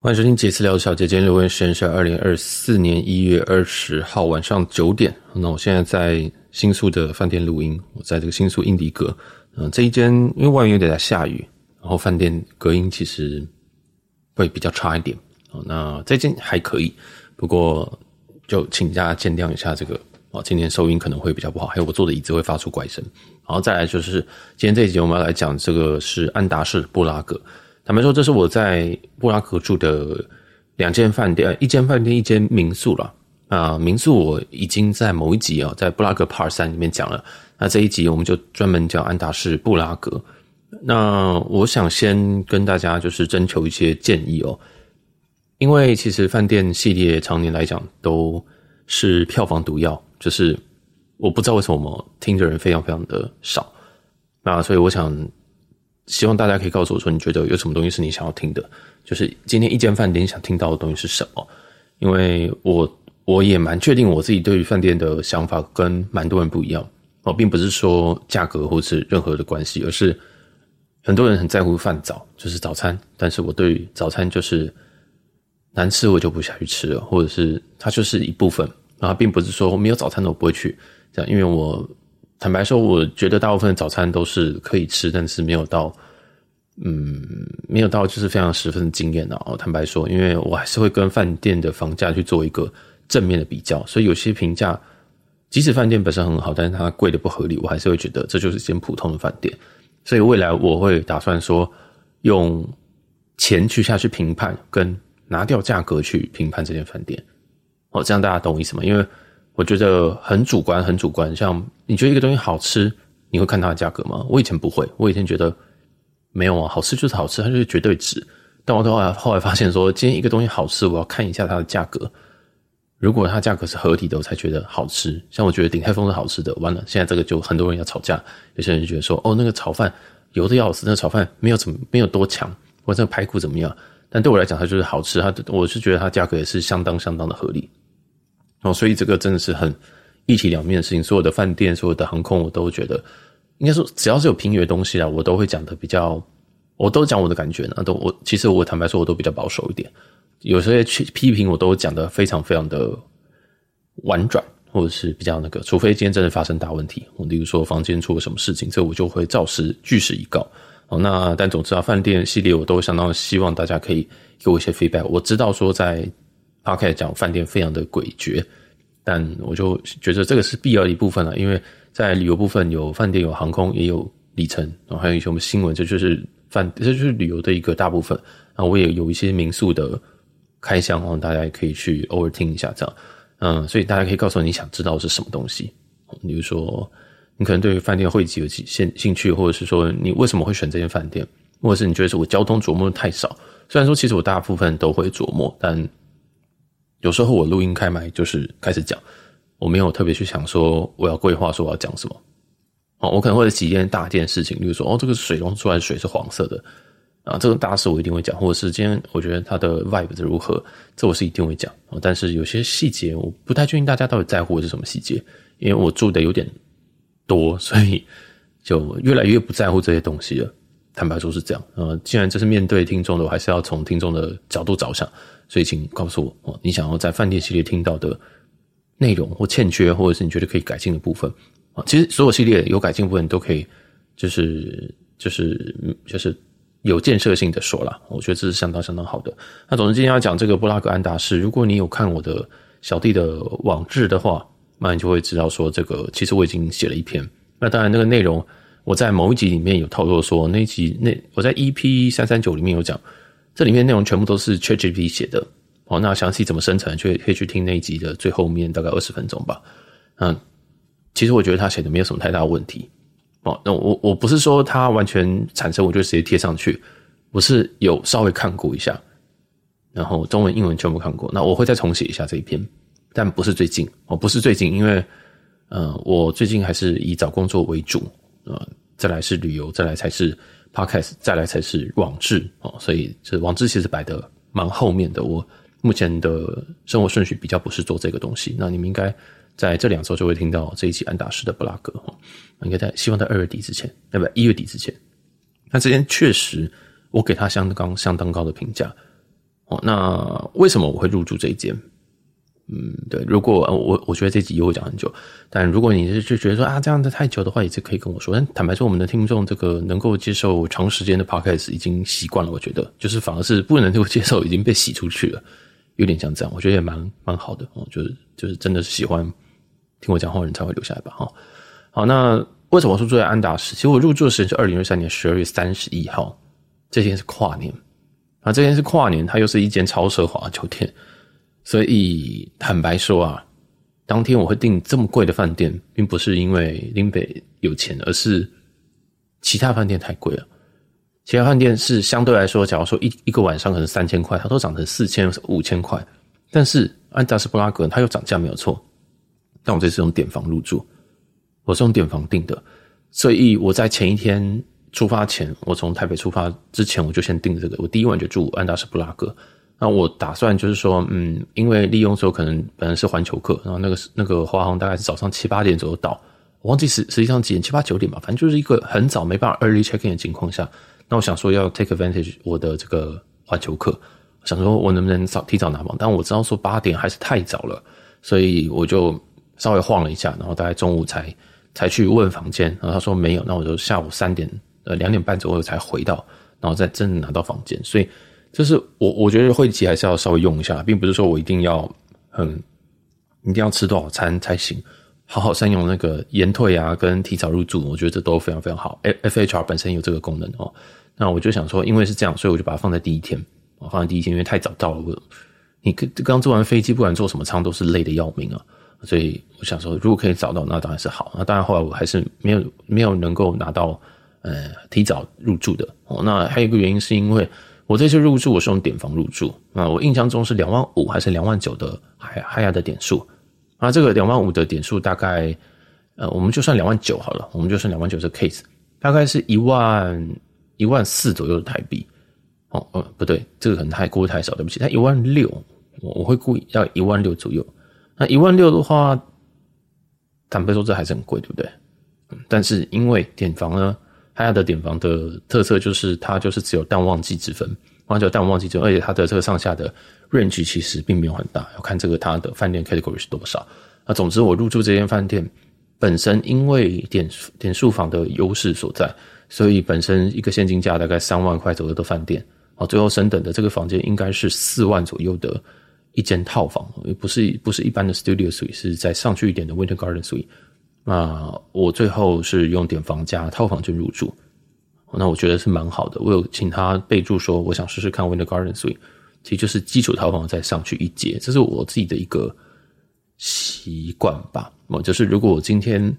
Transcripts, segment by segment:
欢迎收听杰私聊小姐，今天录音时间是二零二四年一月二十号晚上九点。那我现在在新宿的饭店录音，我在这个新宿英迪格。嗯，这一间因为外面有点在下雨，然后饭店隔音其实会比较差一点。哦，那这间还可以，不过就请大家见谅一下这个哦，今天收音可能会比较不好，还有我坐的椅子会发出怪声。然后再来就是今天这一集我们要来讲这个是安达仕布拉格。坦白说，这是我在布拉格住的两间饭店，一间饭店，一间民宿了。啊，民宿我已经在某一集啊，在布拉格 Part 3里面讲了。那这一集我们就专门讲安达仕布拉格。那我想先跟大家就是征求一些建议哦，因为其实饭店系列常年来讲都是票房毒药，就是我不知道为什么听的人非常非常的少。那所以我想。希望大家可以告诉我说，你觉得有什么东西是你想要听的？就是今天一间饭店想听到的东西是什么？因为我我也蛮确定我自己对于饭店的想法跟蛮多人不一样哦，并不是说价格或是任何的关系，而是很多人很在乎饭早，就是早餐。但是我对早餐就是难吃我就不下去吃了，或者是它就是一部分啊，并不是说没有早餐的我不会去这样，因为我。坦白说，我觉得大部分的早餐都是可以吃，但是没有到，嗯，没有到就是非常十分惊艳的哦。坦白说，因为我还是会跟饭店的房价去做一个正面的比较，所以有些评价，即使饭店本身很好，但是它贵的不合理，我还是会觉得这就是一间普通的饭店。所以未来我会打算说，用钱去下去评判，跟拿掉价格去评判这间饭店。哦，这样大家懂我意思吗？因为。我觉得很主观，很主观。像你觉得一个东西好吃，你会看它的价格吗？我以前不会，我以前觉得没有啊，好吃就是好吃，它就是绝对值。但我后来后来发现说，今天一个东西好吃，我要看一下它的价格。如果它价格是合理的，我才觉得好吃。像我觉得鼎泰丰是好吃的，完了，现在这个就很多人要吵架。有些人就觉得说，哦，那个炒饭油的要死，那个炒饭没有怎么没有多强，或者那个排骨怎么样？但对我来讲，它就是好吃。它我是觉得它价格也是相当相当的合理。哦，所以这个真的是很一体两面的事情。所有的饭店、所有的航空，我都觉得，应该说只要是有评语的东西啊，我都会讲的比较，我都讲我的感觉呢。都我其实我坦白说，我都比较保守一点。有些去批评，我都讲的非常非常的婉转，或者是比较那个。除非今天真的发生大问题，我例如说房间出了什么事情，这我就会照实据实以告。哦，那但总之啊，饭店系列我都相当希望大家可以给我一些 feedback。我知道说在。他开始讲饭店非常的诡谲，但我就觉得这个是必要的一部分了，因为在旅游部分有饭店、有航空、也有里程，然后还有一些我们新闻，这就是饭，这就是旅游的一个大部分。然后我也有一些民宿的开箱，然后大家也可以去偶尔听一下，这样，嗯，所以大家可以告诉我你想知道是什么东西，比如说你可能对于饭店会籍有兴兴趣，或者是说你为什么会选这间饭店，或者是你觉得是我交通琢磨的太少，虽然说其实我大部分都会琢磨，但。有时候我录音开麦就是开始讲，我没有特别去想说我要规划说我要讲什么。哦，我可能会有几件大件事情，比如说哦，这个水龙出来的水是黄色的啊，这个大事我一定会讲，或者是今天我觉得它的 vibe 是如何，这我是一定会讲。但是有些细节我不太确定大家到底在乎的是什么细节，因为我住的有点多，所以就越来越不在乎这些东西了。坦白说是这样，呃，既然这是面对听众的，我还是要从听众的角度着想。所以，请告诉我哦，你想要在饭店系列听到的内容或欠缺，或者是你觉得可以改进的部分啊？其实所有系列有改进部分都可以，就是就是就是有建设性的说啦。我觉得这是相当相当好的。那总之，今天要讲这个布拉格安达仕，如果你有看我的小弟的网志的话，那你就会知道说，这个其实我已经写了一篇。那当然，那个内容我在某一集里面有透露说，那一集那我在 EP 三三九里面有讲。这里面内容全部都是 ChatGPT 写的哦，那详细怎么生成，就可以去听那一集的最后面大概二十分钟吧。嗯，其实我觉得他写的没有什么太大问题哦。那我我不是说他完全产生，我就直接贴上去，我是有稍微看过一下，然后中文、英文全部看过。那我会再重写一下这一篇，但不是最近哦，不是最近，因为嗯，我最近还是以找工作为主，呃，再来是旅游，再来才是。Podcast 再来才是网志哦，所以这网志其实摆得蛮后面的。我目前的生活顺序比较不是做这个东西。那你们应该在这两周就会听到这一期安达仕的布拉格哈，应该在希望在二月底之前，对不？一月底之前。那这边确实我给他相当相当高的评价哦，那为什么我会入住这一间？嗯，对，如果我我觉得这集又会讲很久，但如果你是就觉得说啊这样子太久的话，也是可以跟我说。但坦白说，我们的听众这个能够接受长时间的 podcast 已经习惯了，我觉得就是反而是不能够接受已经被洗出去了，有点像这样，我觉得也蛮蛮好的哦，就是就是真的是喜欢听我讲话的人才会留下来吧，哈。好，那为什么说住在安达市？其实我入住的时间是二零二三年十二月三十一号，这天是跨年啊，这天是跨年，它又是一间超奢华的酒店。所以坦白说啊，当天我会订这么贵的饭店，并不是因为林北有钱，而是其他饭店太贵了。其他饭店是相对来说，假如说一一个晚上可能三千块，它都涨成四千、五千块。但是安达斯布拉格它又涨价没有错。但我这次用点房入住，我是用点房订的，所以我在前一天出发前，我从台北出发之前，我就先订这个，我第一晚就住安达斯布拉格。那我打算就是说，嗯，因为利用说可能本来是环球客，然后那个那个华航大概是早上七八点左右到，我忘记实实际上几点，七八九点吧，反正就是一个很早没办法 early check in 的情况下，那我想说要 take advantage 我的这个环球客，想说我能不能早提早拿房，但我知道说八点还是太早了，所以我就稍微晃了一下，然后大概中午才才去问房间，然后他说没有，那我就下午三点呃两点半左右才回到，然后再真的拿到房间，所以。就是我，我觉得会籍还是要稍微用一下，并不是说我一定要很一定要吃多少餐才行，好好善用那个延退啊，跟提早入住，我觉得这都非常非常好。F F H R 本身有这个功能哦，那我就想说，因为是这样，所以我就把它放在第一天，放在第一天，因为太早到了，我你刚坐完飞机，不管坐什么舱都是累得要命啊，所以我想说，如果可以早到，那当然是好。那当然后来我还是没有没有能够拿到呃提早入住的哦。那还有一个原因是因为。我这次入住我是用点房入住啊，我印象中是两万五还是两万九的海海雅的点数啊，这个两万五的点数大概呃，我们就算两万九好了，我们就算两万九这 case，大概是一万一万四左右的台币哦，呃不对，这个可能太过太少，对不起，它一万六，我我会故意要一万六左右，那一万六的话，坦白说这还是很贵，对不对？但是因为点房呢。它的点房的特色就是它就是只有淡旺季之分，完全淡旺季之分，而且它的这个上下的 range 其实并没有很大，要看这个它的饭店 category 是多少。那总之我入住这间饭店本身因为点点数房的优势所在，所以本身一个现金价大概三万块左右的饭店，啊，最后升等的这个房间应该是四万左右的一间套房，不是不是一般的 studio suite，是再上去一点的 winter garden suite。那我最后是用点房加套房券入住，那我觉得是蛮好的。我有请他备注说，我想试试看 Winter Garden Suite，其实就是基础套房再上去一阶，这是我自己的一个习惯吧。我就是如果我今天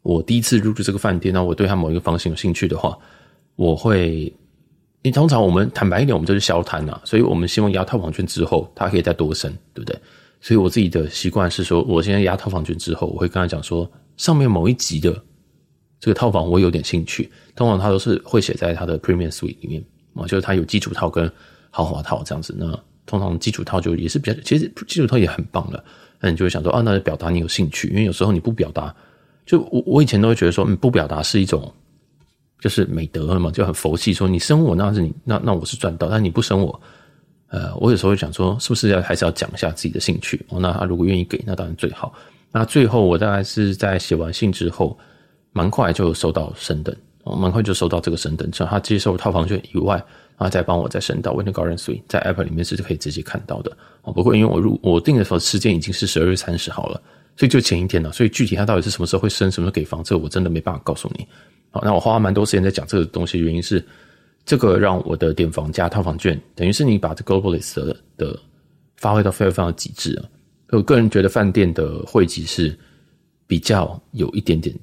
我第一次入住这个饭店，那我对他某一个房型有兴趣的话，我会，你通常我们坦白一点，我们就是消摊呐，所以我们希望压套房券之后，它可以再多升，对不对？所以我自己的习惯是说，我现在压套房券之后，我会跟他讲说，上面某一级的这个套房我有点兴趣。通常他都是会写在他的 Premium Suite 里面啊，就是他有基础套跟豪华套这样子。那通常基础套就也是比较，其实基础套也很棒的。那你就会想说，啊，那就表达你有兴趣，因为有时候你不表达，就我我以前都会觉得说，嗯，不表达是一种就是美德了嘛，就很佛系，说你生我那是你那那我是赚到，但你不生我。呃，我有时候会想说，是不是要还是要讲一下自己的兴趣哦？那他如果愿意给，那当然最好。那最后我大概是在写完信之后，蛮快就收到升等，哦，蛮快就收到这个升等，只要他接受套房券以外，然后再帮我再升到 Winter Garden Suite，在 App 里面是可以直接看到的哦。不过因为我入我订的时候时间已经是十二月三十号了，所以就前一天了，所以具体他到底是什么时候会升，什么时候给房，这个我真的没办法告诉你。好，那我花了蛮多时间在讲这个东西，原因是。这个让我的点房加套房券，等于是你把这 Globalist 的，的发挥到非常非常极致啊！我个人觉得饭店的会籍是比较有一点点，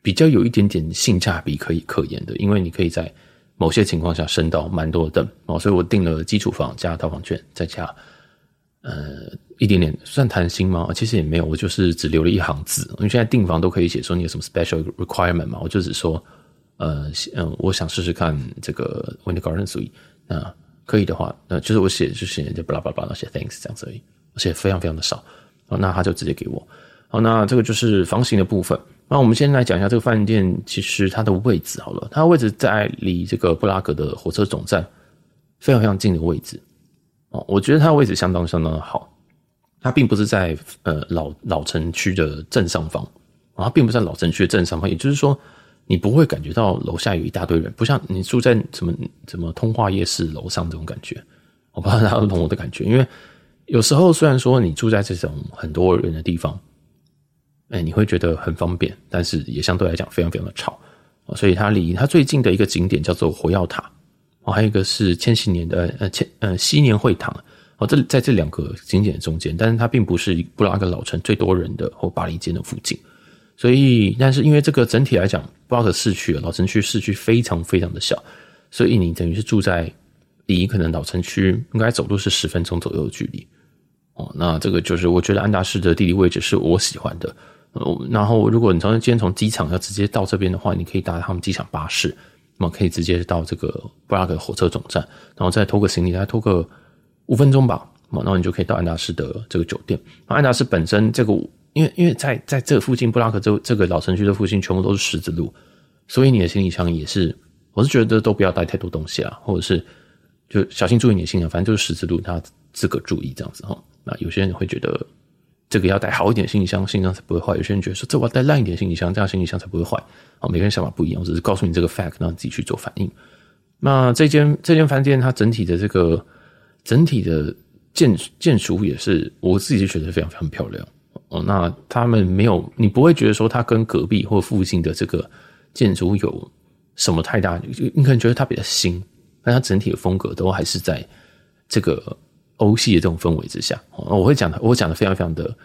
比较有一点点性价比可以可言的，因为你可以在某些情况下升到蛮多的哦，所以我订了基础房加套房券，再加呃一点点算弹心吗？其实也没有，我就是只留了一行字，因为现在订房都可以写说你有什么 special requirement 嘛，我就只说。呃，嗯，我想试试看这个 Winter Garden Suite，那可以的话，那就是我写就写就巴拉巴拉那些 Thanks 这样子而已，而且非常非常的少，那他就直接给我。好，那这个就是房型的部分。那我们先来讲一下这个饭店，其实它的位置好了，它的位置在离这个布拉格的火车总站非常非常近的位置。哦，我觉得它的位置相当相当的好。它并不是在呃老老城区的正上方啊，它并不在老城区的正上方，也就是说，你不会感觉到楼下有一大堆人，不像你住在什么什么通化夜市楼上这种感觉。我不知道大家懂我的感觉，因为有时候虽然说你住在这种很多人的地方，哎，你会觉得很方便，但是也相对来讲非常非常的吵。所以它离它最近的一个景点叫做火药塔，哦，还有一个是千禧年的呃千呃西年会堂。哦，这在这两个景点中间，但是它并不是布拉格老城最多人的或巴黎街的附近，所以，但是因为这个整体来讲，布拉格市区老城区市区非常非常的小，所以你等于是住在离可能老城区应该走路是十分钟左右的距离。哦，那这个就是我觉得安达仕的地理位置是我喜欢的。然后如果你从今天从机场要直接到这边的话，你可以搭他们机场巴士，那么可以直接到这个布拉格火车总站，然后再拖个行李，再拖个。五分钟吧，然后你就可以到安达仕的这个酒店。安达仕本身这个，因为因为在在这附近，布拉格这这个老城区的附近全部都是十字路，所以你的行李箱也是，我是觉得都不要带太多东西啊，或者是就小心注意你的行李，反正就是十字路，他自个注意这样子哈。那有些人会觉得这个要带好一点行李箱，行李箱才不会坏；有些人觉得说这我要带烂一点行李箱，这样行李箱才不会坏。好，每个人想法不一样，我只是告诉你这个 fact，让你自己去做反应。那这间这间饭店它整体的这个。整体的建建筑也是我自己觉得非常非常漂亮哦。那他们没有，你不会觉得说它跟隔壁或附近的这个建筑有什么太大，你可能觉得它比较新，但它整体的风格都还是在这个欧系的这种氛围之下。我会讲的，我讲的非常非常的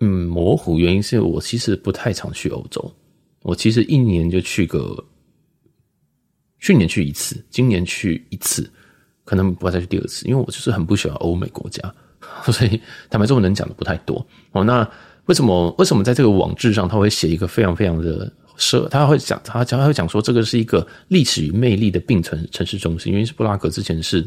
嗯模糊，原因是我其实不太常去欧洲，我其实一年就去个，去年去一次，今年去一次。可能不会再去第二次，因为我就是很不喜欢欧美国家，所以坦白说，我能讲的不太多哦。那为什么为什么在这个网志上他会写一个非常非常的奢？他会讲他讲他会讲说这个是一个历史与魅力的并存城市中心，因为是布拉格之前是，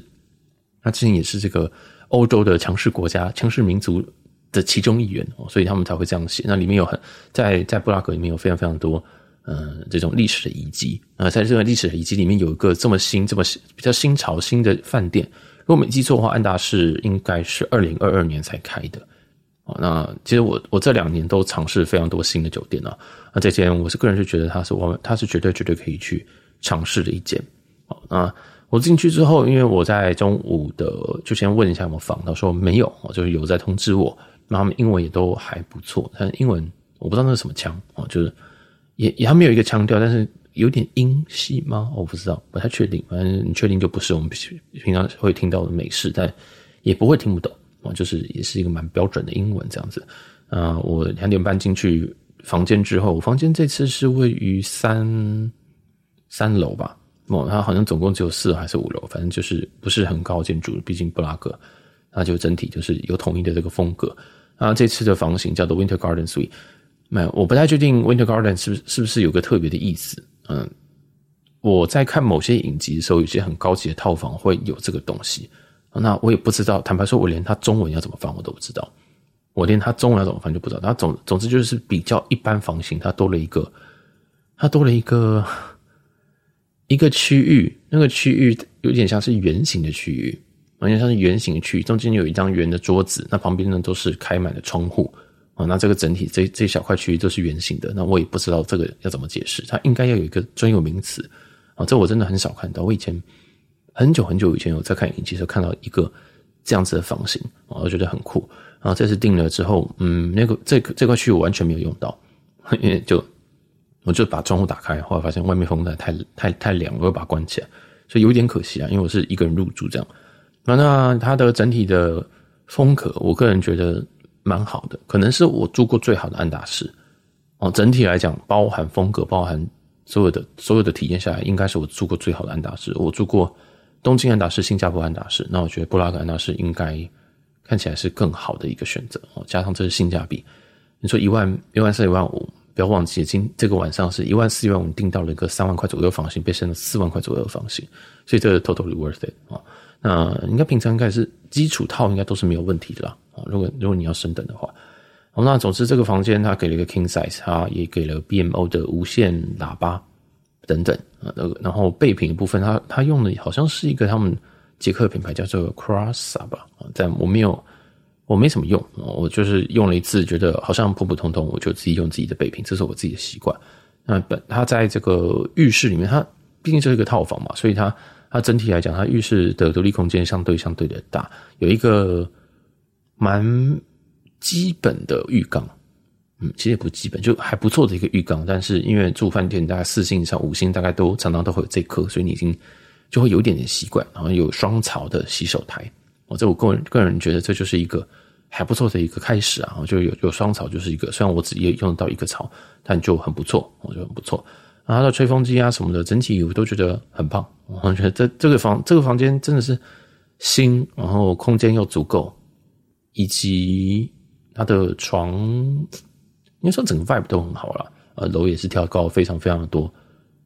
他之前也是这个欧洲的强势国家、强势民族的其中一员哦，所以他们才会这样写。那里面有很在在布拉格里面有非常非常多。呃，这种历史的遗迹啊，在这个历史的遗迹里面有一个这么新、这么比较新潮新的饭店。如果没记错的话，安达仕应该是二零二二年才开的。哦，那其实我我这两年都尝试非常多新的酒店啊。那这间我是个人是觉得它是我们它是绝对绝对可以去尝试的一间。哦，那我进去之后，因为我在中午的就先问一下有没有房，他说没有，就是有在通知我。那他们英文也都还不错，但英文我不知道那是什么腔哦，就是。也也还没有一个腔调，但是有点英系吗？我不知道，不太确定。反正你确定就不是我们平常会听到的美式，但也不会听不懂啊。就是也是一个蛮标准的英文这样子。啊，我两点半进去房间之后，我房间这次是位于三三楼吧？哦，它好像总共只有四楼还是五楼，反正就是不是很高建筑。毕竟布拉格，那就整体就是有统一的这个风格。啊，这次的房型叫做 Winter Garden Suite。没有，我不太确定 Winter Garden 是不是是不是有个特别的意思。嗯，我在看某些影集的时候，有些很高级的套房会有这个东西。那我也不知道，坦白说，我连它中文要怎么翻我都不知道。我连它中文要怎么翻就不知道。它总总之就是比较一般房型，它多了一个，它多了一个一个区域，那个区域有点像是圆形的区域，有点像是圆形的区域，中间有一张圆的桌子，那旁边呢都是开满了窗户。那这个整体这这小块区域都是圆形的，那我也不知道这个要怎么解释，它应该要有一个专有名词啊，这我真的很少看到。我以前很久很久以前有在看影集时候看到一个这样子的房型，我觉得很酷。然后这次定了之后，嗯，那个这这块区域我完全没有用到，因为就我就把窗户打开，后来发现外面风太太太太凉，我又把它关起来，所以有点可惜啊，因为我是一个人入住这样。那那它的整体的风格，我个人觉得。蛮好的，可能是我住过最好的安达仕哦。整体来讲，包含风格，包含所有的所有的体验下来，应该是我住过最好的安达仕。我住过东京安达仕、新加坡安达仕，那我觉得布拉格安达仕应该看起来是更好的一个选择哦。加上这是性价比，你说一万、一万四、一万五，不要忘记，今这个晚上是一万四、一万五订到了一个三万块左右的房型，被升了四万块左右的房型，所以这个 totally worth it 啊。那应该平常应该是基础套，应该都是没有问题的啦。啊，如果如果你要升等的话，好，那总之这个房间它给了一个 king size，它也给了 BMO 的无线喇叭等等啊。然后备品的部分，它它用的好像是一个他们捷克品牌叫做 Crossa 吧，但我没有，我没什么用，我就是用了一次，觉得好像普普通通，我就自己用自己的备品，这是我自己的习惯。那本它在这个浴室里面，它毕竟是一个套房嘛，所以它它整体来讲，它浴室的独立空间相对相对的大，有一个蛮基本的浴缸。嗯，其实也不基本，就还不错的一个浴缸。但是因为住饭店，大概四星以上、五星大概都常常都会有这颗，所以你已经就会有一点点习惯。然后有双槽的洗手台，我这我个人个人觉得这就是一个还不错的一个开始啊。就有有双槽就是一个，虽然我只也用到一个槽，但就很不错，我觉得很不错。然后的吹风机啊什么的，整体我都觉得很棒。我觉得这这个房这个房间真的是新，然后空间又足够，以及它的床。应该说整个 vibe 都很好了，呃，楼也是挑高非常非常的多，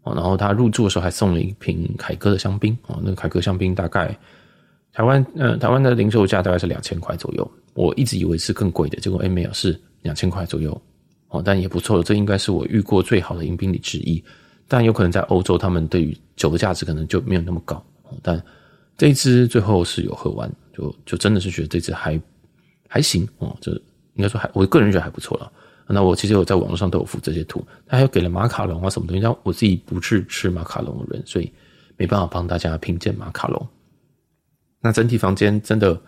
然后他入住的时候还送了一瓶凯歌的香槟，哦，那个凯歌香槟大概台湾，呃，台湾的零售价大概是两千块左右，我一直以为是更贵的，结果诶没有，是两千块左右，但也不错，这应该是我遇过最好的迎宾礼之一，但有可能在欧洲他们对于酒的价值可能就没有那么高，但这一支最后是有喝完，就就真的是觉得这支还还行哦，这应该说还，我个人觉得还不错了。那我其实我在网络上都有附这些图，他还有给了马卡龙啊什么东西，但我自己不是吃马卡龙的人，所以没办法帮大家评鉴马卡龙。那整体房间真的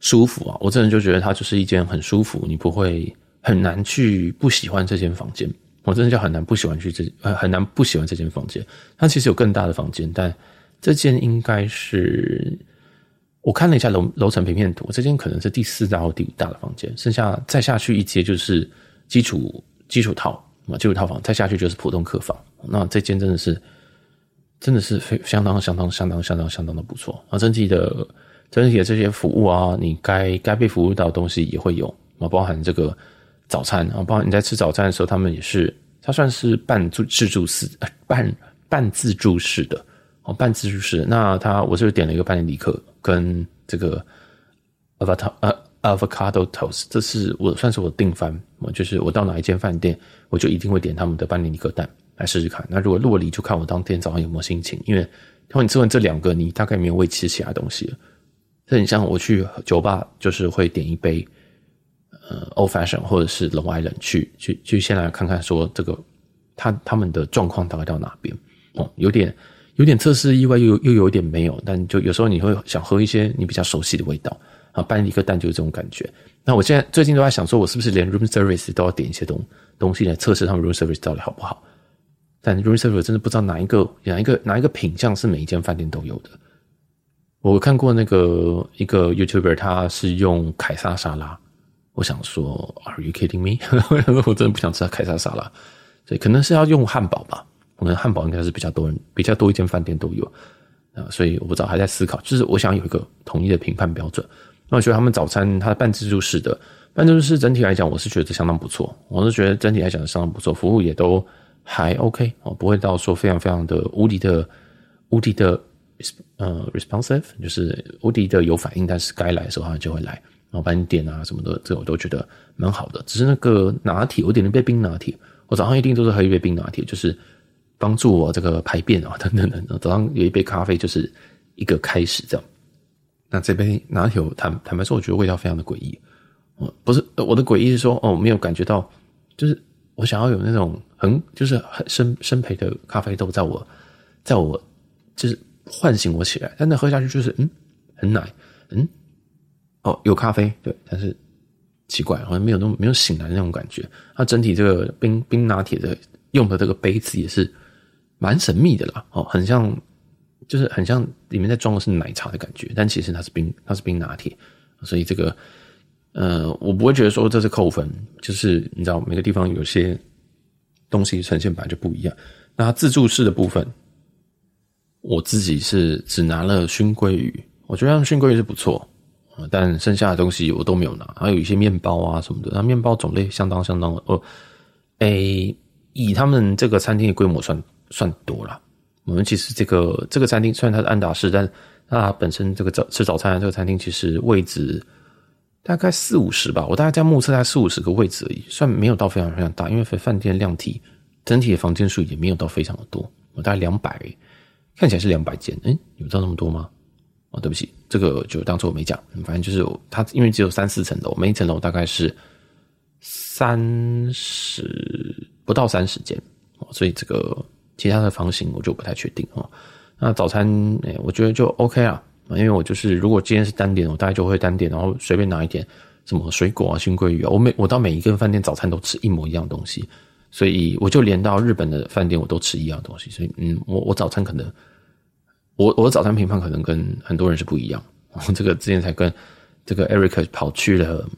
舒服啊，我真的就觉得它就是一间很舒服，你不会很难去不喜欢这间房间。我真的就很难不喜欢去这呃很难不喜欢这间房间。它其实有更大的房间，但这间应该是我看了一下楼楼层平面图，这间可能是第四大或第五大的房间，剩下再下去一阶就是。基础基础套啊，基础套房，再下去就是普通客房。那这间真的是，真的是非相当相当相当相当相当的不错啊！整体的整体的这些服务啊，你该该被服务到的东西也会有啊，包含这个早餐啊，包括你在吃早餐的时候，他们也是，它算是半自自助式，半半自助式的哦，半自助式。那他我是点了一个班尼迪克跟这个 Avatar 呃。Avocado toast，这是我算是我订饭，就是我到哪一间饭店，我就一定会点他们的班尼迪克蛋来试试看。那如果落离，就看我当天早上有没有心情，因为如果你吃完这两个，你大概没有胃吃其他东西了。这很像我去酒吧，就是会点一杯呃 Old Fashion 或者是 Long Island 去去去先来看看说这个他他们的状况大概到哪边哦，有点有点测试意外，又又有点没有，但就有时候你会想喝一些你比较熟悉的味道。啊，班尼迪克蛋就是这种感觉。那我现在最近都在想，说我是不是连 room service 都要点一些东东西来测试他们 room service 到底好不好？但 room service 真的不知道哪一个哪一个哪一个品项是每一间饭店都有的。我看过那个一个 YouTuber，他是用凯撒沙拉。我想说，Are you kidding me？我真的不想吃凯撒沙拉。所以可能是要用汉堡吧？可能汉堡应该是比较多人比较多一间饭店都有啊。所以我不知道，还在思考。就是我想有一个统一的评判标准。那我觉得他们早餐，它半自助式的半自助式整体来讲，我是觉得相当不错。我是觉得整体来讲相当不错，服务也都还 OK 哦，不会到说非常非常的无敌的无敌的呃 responsive，就是无敌的有反应。但是该来的时候，他就会来，然后帮你点啊什么的，这我都觉得蛮好的。只是那个拿铁，我点了一杯冰拿铁，我早上一定都是喝一杯冰拿铁，就是帮助我这个排便啊等等等等。早上有一杯咖啡，就是一个开始这样。那这杯拿铁，坦坦白说，我觉得味道非常的诡异。我，不是我的诡异是说，哦，没有感觉到，就是我想要有那种很就是很深深焙的咖啡豆，在我，在我就是唤醒我起来。但那喝下去就是，嗯，很奶，嗯，哦，有咖啡，对，但是奇怪，好像没有那种没有醒来的那种感觉。它整体这个冰冰拿铁的用的这个杯子也是蛮神秘的啦，哦，很像。就是很像里面在装的是奶茶的感觉，但其实它是冰，它是冰拿铁，所以这个，呃，我不会觉得说这是扣分，就是你知道每个地方有些东西呈现本来就不一样。那它自助式的部分，我自己是只拿了熏鲑鱼，我觉得熏鲑鱼是不错，但剩下的东西我都没有拿，还有一些面包啊什么的，那面包种类相当相当的，哦，诶，以他们这个餐厅的规模算算多了。我们其实这个这个餐厅虽然它是安达仕，但它本身这个早吃早餐的这个餐厅其实位置大概四五十吧，我大概在目测大概四五十个位置而已，算没有到非常非常大，因为饭店量体整体的房间数也没有到非常的多，我大概两百，看起来是两百间，诶，有到那么多吗？哦，对不起，这个就当做我没讲。反正就是它，因为只有三四层楼，每一层楼大概是三十不到三十间哦，所以这个其他的房型我就不太确定哦。那早餐，哎，我觉得就 OK 啊，因为我就是如果今天是单点，我大概就会单点，然后随便拿一点什么水果啊、熏鲑鱼啊。我每我到每一个饭店早餐都吃一模一样东西，所以我就连到日本的饭店我都吃一样东西。所以，嗯，我我早餐可能。我我的早餐评判可能跟很多人是不一样。我这个之前才跟这个 Eric 跑去了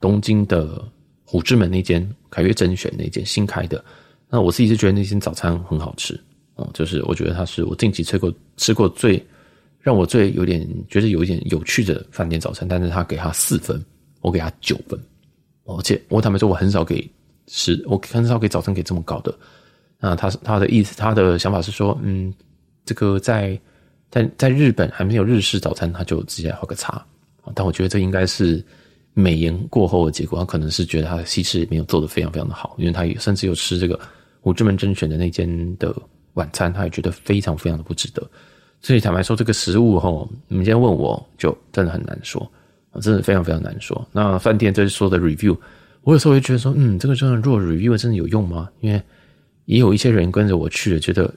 东京的虎之门那间凯悦甄选那间新开的。那我自己是觉得那间早餐很好吃哦，就是我觉得它是我近期吃过吃过最让我最有点觉得有一点有趣的饭店早餐。但是他给他四分，我给他九分。而且我坦白说，我很少给十，我很少给早餐给这么高的。那他他的意思，他的想法是说，嗯，这个在。但在日本还没有日式早餐，他就直接画个叉。但我觉得这应该是美颜过后的结果，他可能是觉得他的西式没有做得非常非常的好，因为他也甚至有吃这个虎之门甄选的那间的晚餐，他也觉得非常非常的不值得。所以坦白说，这个食物哈，你们今天问我就真的很难说，真的非常非常难说。那饭店这说的 review，我有时候会觉得说，嗯，这个真的如果 review 真的有用吗？因为也有一些人跟着我去了，觉得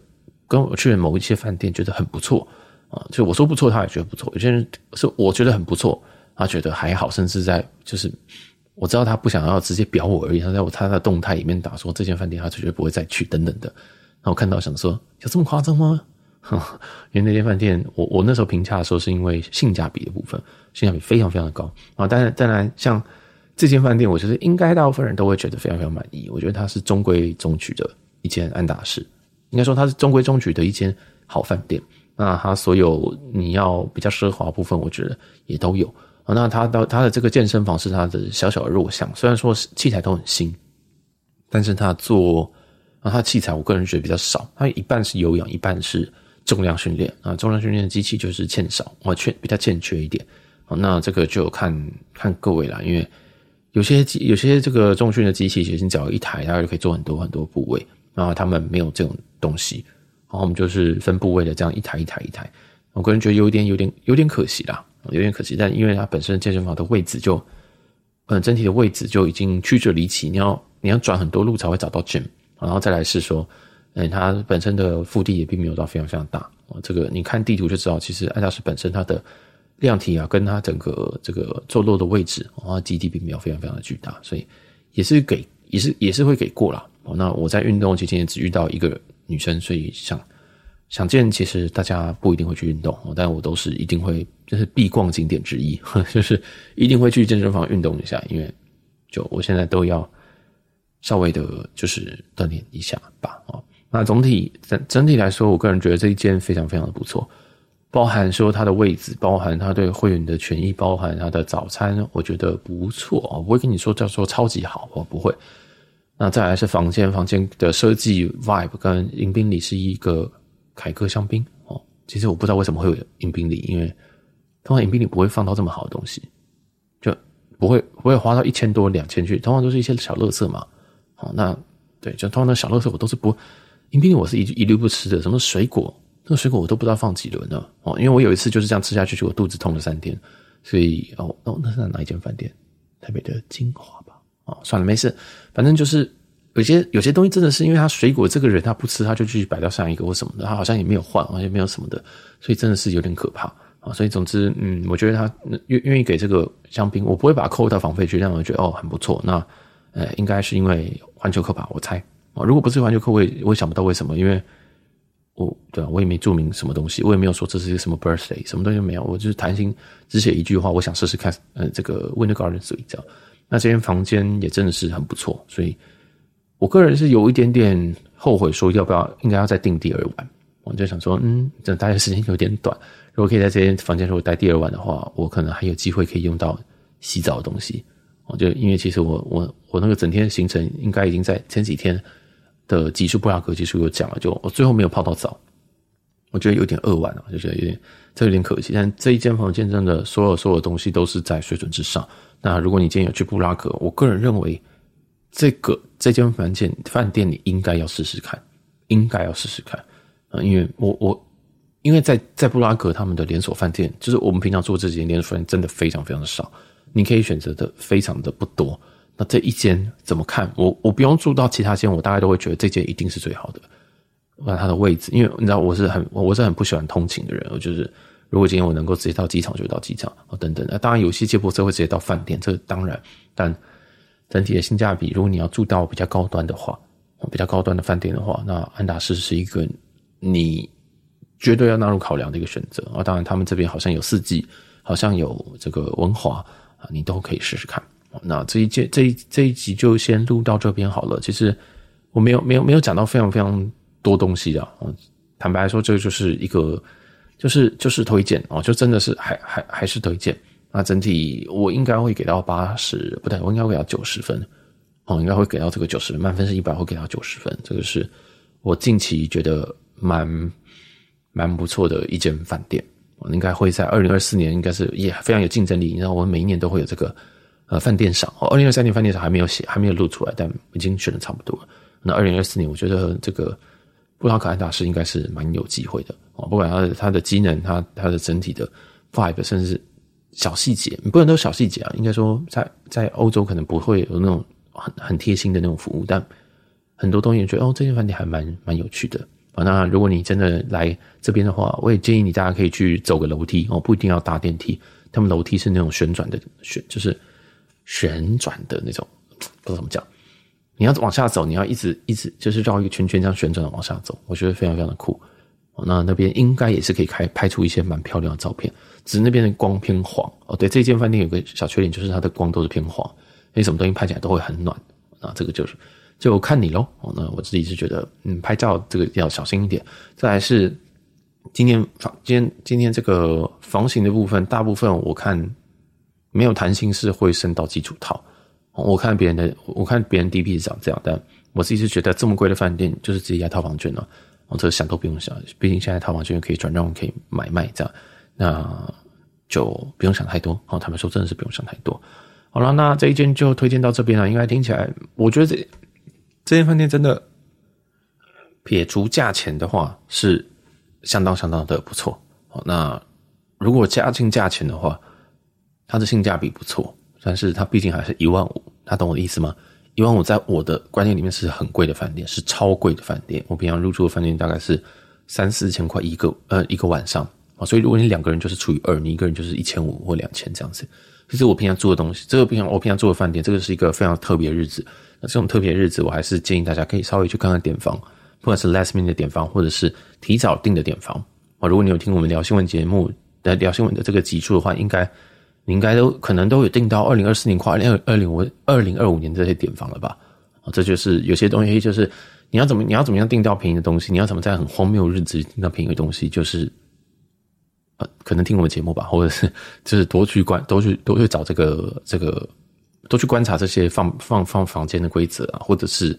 跟我去了某一些饭店觉得很不错。啊，就我说不错，他也觉得不错。有些人是我觉得很不错，他觉得还好，甚至在就是我知道他不想要直接表我而已，他在我他的动态里面打说这间饭店他绝对不会再去等等的。然后看到想说有这么夸张吗？因为那间饭店我我那时候评价的时候是因为性价比的部分，性价比非常非常的高啊。当然当然像这间饭店，我觉得应该大部分人都会觉得非常非常满意。我觉得它是中规中矩的一间安达仕，应该说它是中规中矩的一间好饭店。那它所有你要比较奢华部分，我觉得也都有啊。那它的它的这个健身房是它的小小的弱项，虽然说器材都很新，但是它做啊，它器材我个人觉得比较少，它一半是有氧，一半是重量训练啊。重量训练的机器就是欠少，我欠比较欠缺一点啊。那这个就看看各位啦，因为有些有些这个重训的机器，其实你只要一台，大概就可以做很多很多部位啊。他们没有这种东西。然后我们就是分部位的，这样一台一台一台。我个人觉得有点、有点、有点可惜啦，有点可惜。但因为它本身健身房的位置就，嗯，整体的位置就已经曲折离奇，你要你要转很多路才会找到 gym。然后再来是说，嗯，它本身的腹地也并没有到非常非常大。这个你看地图就知道，其实安达仕本身它的量体啊，跟它整个这个坐落的位置，啊基地并没有非常非常的巨大，所以也是给也是也是会给过啦。那我在运动期间也只遇到一个。女生，所以想想见，其实大家不一定会去运动，但我都是一定会，就是必逛景点之一，就是一定会去健身房运动一下，因为就我现在都要稍微的，就是锻炼一下吧。哦，那总体整整体来说，我个人觉得这一间非常非常的不错，包含说它的位置，包含它对会员的权益，包含它的早餐，我觉得不错哦，不会跟你说叫做超级好，我不会。那再来是房间，房间的设计 vibe 跟迎宾礼是一个凯歌香槟哦。其实我不知道为什么会有迎宾礼，因为通常迎宾礼不会放到这么好的东西，就不会不会花到一千多两千去，通常都是一些小乐色嘛。好，那对，就通常的小乐色我都是不迎宾礼，我是一一律不吃的。什么水果，那个水果我都不知道放几轮呢。哦，因为我有一次就是这样吃下去，结果肚子痛了三天。所以哦哦，那是在哪一间饭店？台北的晶华吧。哦，算了，没事，反正就是有些有些东西真的是因为他水果这个人他不吃，他就继续摆到上一个或什么的，他好像也没有换，好像也没有什么的，所以真的是有点可怕啊。所以总之，嗯，我觉得他愿愿意给这个香槟，我不会把它扣到房费去，让我觉得哦很不错。那呃，应该是因为环球客吧，我猜啊。如果不是环球客，我也我也想不到为什么，因为我对啊，我也没注明什么东西，我也没有说这是一个什么 birthday，什么东西没有，我就是谈心只写一句话，我想试试看，呃，这个 Winter Garden 这样。那这间房间也真的是很不错，所以我个人是有一点点后悔，说要不要应该要再订第二晚。我就想说，嗯，这待的时间有点短，如果可以在这间房间如果待第二晚的话，我可能还有机会可以用到洗澡的东西。我就因为其实我我我那个整天的行程应该已经在前几天的技术布拉格技术有讲了，就我最后没有泡到澡，我觉得有点扼腕了，就觉得有点这有点可惜。但这一间房间真的所有所有东西都是在水准之上。那如果你今天有去布拉格，我个人认为，这个这间饭店饭店你应该要试试看，应该要试试看啊，因为我我因为在在布拉格他们的连锁饭店，就是我们平常做这几间连锁饭店真的非常非常的少，你可以选择的非常的不多。那这一间怎么看？我我不用住到其他间，我大概都会觉得这间一定是最好的。那它的位置，因为你知道我是很我是很不喜欢通勤的人，我就是如果今天我能够直接到机场，就到机场哦等等。那当然有些接驳车会直接到饭店，这当然，但整体的性价比，如果你要住到比较高端的话，比较高端的饭店的话，那安达仕是一个你绝对要纳入考量的一个选择啊。当然，他们这边好像有四季，好像有这个文华啊，你都可以试试看。那这一节这一这一集就先录到这边好了。其实我没有没有没有讲到非常非常多东西啊。坦白来说，这就是一个就是就是推荐哦，就真的是还还还是推荐。那整体我应该会给到八十，不对，我应该会给到九十分。哦，应该会给到这个九十分，满分是一百，会给到九十分。这个是我近期觉得蛮蛮不错的一间饭店。我应该会在二零二四年，应该是也非常有竞争力。你知道，我们每一年都会有这个。呃，饭店赏哦，二零二三年饭店赏还没有写，还没有录出来，但已经选的差不多了。那二零二四年，我觉得这个布拉格安达仕应该是蛮有机会的哦。不管它的它的机能，它它的整体的 vibe，甚至小细节，不能都小细节啊。应该说在，在在欧洲可能不会有那种很很贴心的那种服务，但很多东西你觉得哦，这间饭店还蛮蛮有趣的啊。那如果你真的来这边的话，我也建议你大家可以去走个楼梯哦，不一定要搭电梯。他们楼梯是那种旋转的旋，就是。旋转的那种，不知道怎么讲。你要往下走，你要一直一直就是绕一个圈圈这样旋转的往下走，我觉得非常非常的酷。那那边应该也是可以开拍出一些蛮漂亮的照片，只是那边的光偏黄。哦，对，这间饭店有个小缺点，就是它的光都是偏黄，所以什么东西拍起来都会很暖。啊，这个就是就看你喽。哦，那我自己是觉得，嗯，拍照这个要小心一点。再来是今天房，今天今天这个房型的部分，大部分我看。没有弹性是会升到基础套，我看别人的，我看别人 DP 是长这样，但我自己是觉得这么贵的饭店就是直接押套房券了，我这想都不用想，毕竟现在套房券可以转让，可以买卖这样，那就不用想太多。好，他们说真的是不用想太多。好了，那这一间就推荐到这边了。应该听起来，我觉得这这间饭店真的撇除价钱的话是相当相当的不错。好，那如果加进价钱的话。它的性价比不错，但是它毕竟还是一万五，他懂我的意思吗？一万五在我的观念里面是很贵的饭店，是超贵的饭店。我平常入住的饭店大概是三四千块一个，呃，一个晚上啊。所以如果你两个人就是除以二，你一个人就是一千五或两千这样子。其实我平常住的东西，这个平常我平常住的饭店，这个是一个非常特别的日子。那这种特别日子，我还是建议大家可以稍微去看看点房，不管是 last minute 的点房，或者是提早订的点房啊。如果你有听我们聊新闻节目的聊新闻的这个集数的话，应该。你应该都可能都有订到二零二四年跨二零二二零五二零二五年这些点房了吧？啊，这就是有些东西就是你要怎么你要怎么样订到便宜的东西，你要怎么在很荒谬日子订到便宜的东西，就是呃，可能听我们节目吧，或者是 就是多去观多去多去找这个这个多去观察这些放放放房间的规则啊，或者是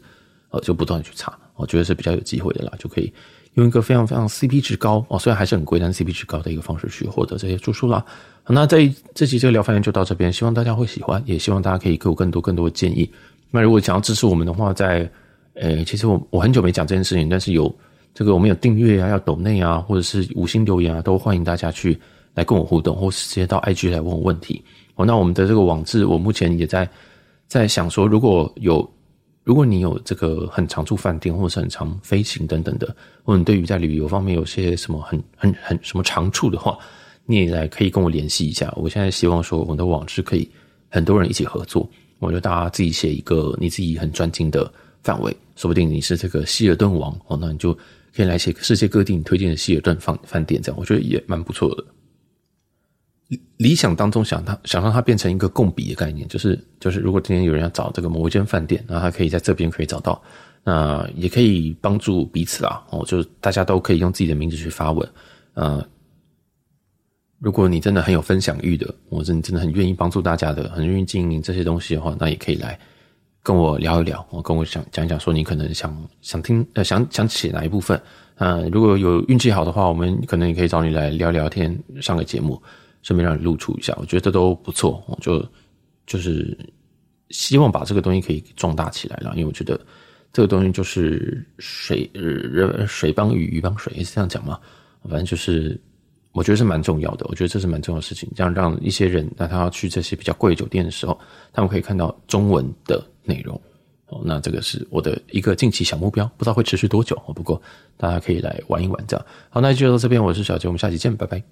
呃就不断去查，我觉得是比较有机会的啦，就可以。用一个非常非常 CP 值高哦，虽然还是很贵，但 CP 值高的一个方式去获得这些住宿啦。那这这期这个聊饭店就到这边，希望大家会喜欢，也希望大家可以给我更多更多的建议。那如果想要支持我们的话，在呃，其实我我很久没讲这件事情，但是有这个我们有订阅啊，要抖内啊，或者是五星留言啊，都欢迎大家去来跟我互动，或是直接到 IG 来问我问题。哦，那我们的这个网志，我目前也在在想说，如果有。如果你有这个很常住饭店，或者是很常飞行等等的，或者你对于在旅游方面有些什么很很很什么长处的话，你也来可以跟我联系一下。我现在希望说我们的网志可以很多人一起合作，我觉得大家自己写一个你自己很专精的范围，说不定你是这个希尔顿王哦，那你就可以来写世界各地你推荐的希尔顿饭饭店，这样我觉得也蛮不错的。理想当中想它想让它变成一个共比的概念，就是就是如果今天有人要找这个某一间饭店，然后他可以在这边可以找到，那也可以帮助彼此啊，哦，就是大家都可以用自己的名字去发文，呃，如果你真的很有分享欲的，或者你真的很愿意帮助大家的，很愿意经营这些东西的话，那也可以来跟我聊一聊，我跟我讲讲一讲，说你可能想想听呃想想起哪一部分，呃，如果有运气好的话，我们可能也可以找你来聊聊天，上个节目。顺便让你露出一下，我觉得这都不错，我就就是希望把这个东西可以壮大起来了，因为我觉得这个东西就是水呃人水帮鱼，鱼帮水，是这样讲吗？反正就是我觉得是蛮重要的。我觉得这是蛮重要的事情，这样让一些人，那他要去这些比较贵的酒店的时候，他们可以看到中文的内容。哦，那这个是我的一个近期小目标，不知道会持续多久。不过大家可以来玩一玩这样。好，那就到这边，我是小杰，我们下期见，拜拜。